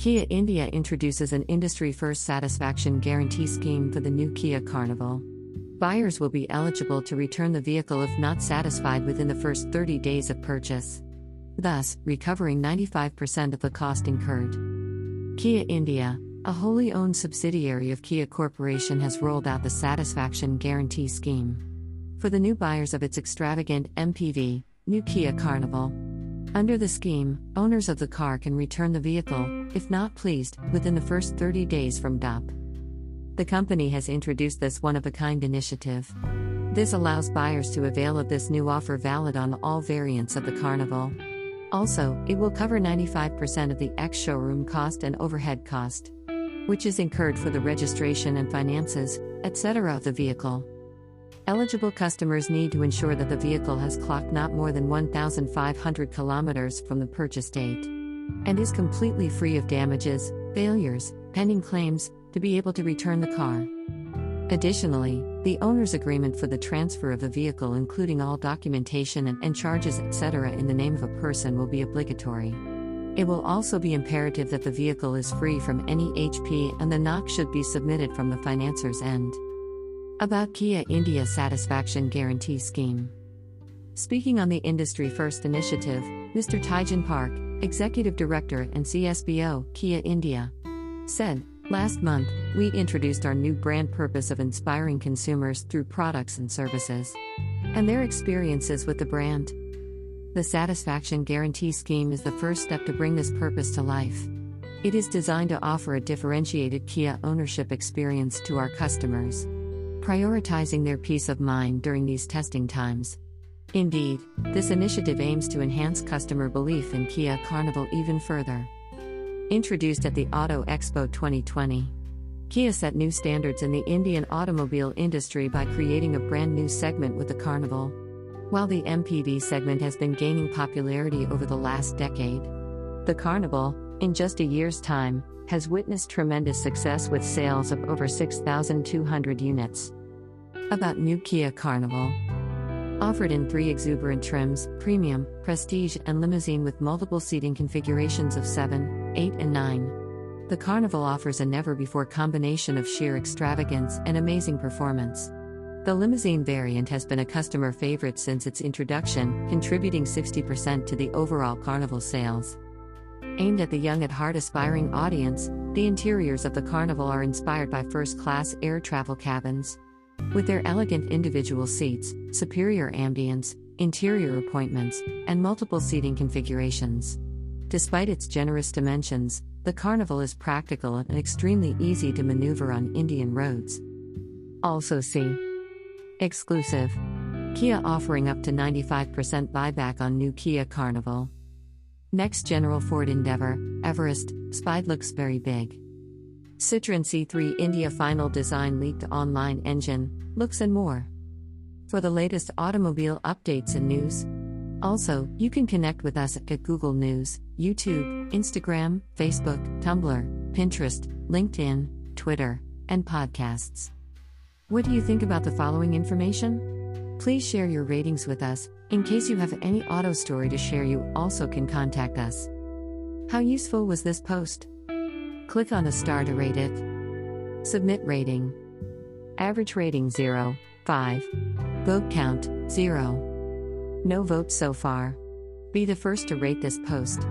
Kia India introduces an industry first satisfaction guarantee scheme for the new Kia Carnival. Buyers will be eligible to return the vehicle if not satisfied within the first 30 days of purchase, thus, recovering 95% of the cost incurred. Kia India, a wholly owned subsidiary of Kia Corporation, has rolled out the Satisfaction Guarantee Scheme. For the new buyers of its extravagant MPV, New Kia Carnival. Under the scheme, owners of the car can return the vehicle, if not pleased, within the first 30 days from DOP. The company has introduced this one of a kind initiative. This allows buyers to avail of this new offer valid on all variants of the Carnival. Also, it will cover 95% of the ex showroom cost and overhead cost, which is incurred for the registration and finances, etc. of the vehicle. Eligible customers need to ensure that the vehicle has clocked not more than 1,500 kilometers from the purchase date and is completely free of damages, failures, pending claims, to be able to return the car. Additionally, the owner's agreement for the transfer of the vehicle, including all documentation and, and charges, etc., in the name of a person, will be obligatory. It will also be imperative that the vehicle is free from any HP and the NOC should be submitted from the financer's end. About Kia India Satisfaction Guarantee Scheme. Speaking on the Industry First initiative, Mr. Tae-Jin Park, Executive Director and CSBO, Kia India, said, Last month, we introduced our new brand purpose of inspiring consumers through products and services and their experiences with the brand. The Satisfaction Guarantee Scheme is the first step to bring this purpose to life. It is designed to offer a differentiated Kia ownership experience to our customers, prioritizing their peace of mind during these testing times. Indeed, this initiative aims to enhance customer belief in Kia Carnival even further. Introduced at the Auto Expo 2020. Kia set new standards in the Indian automobile industry by creating a brand new segment with the Carnival. While the MPV segment has been gaining popularity over the last decade, the Carnival, in just a year's time, has witnessed tremendous success with sales of over 6,200 units. About new Kia Carnival. Offered in three exuberant trims premium, prestige, and limousine with multiple seating configurations of 7, 8, and 9. The Carnival offers a never before combination of sheer extravagance and amazing performance. The limousine variant has been a customer favorite since its introduction, contributing 60% to the overall Carnival sales. Aimed at the young at heart aspiring audience, the interiors of the Carnival are inspired by first class air travel cabins. With their elegant individual seats, superior ambience, interior appointments, and multiple seating configurations. Despite its generous dimensions, the Carnival is practical and extremely easy to maneuver on Indian roads. Also, see Exclusive Kia offering up to 95% buyback on new Kia Carnival. Next General Ford Endeavour, Everest, Spied looks very big. Citroën C3 India final design leaked online engine, looks and more. For the latest automobile updates and news. Also, you can connect with us at Google News, YouTube, Instagram, Facebook, Tumblr, Pinterest, LinkedIn, Twitter, and podcasts. What do you think about the following information? Please share your ratings with us. In case you have any auto story to share, you also can contact us. How useful was this post? Click on a star to rate it. Submit rating. Average rating 0, 5. Vote count 0. No votes so far. Be the first to rate this post.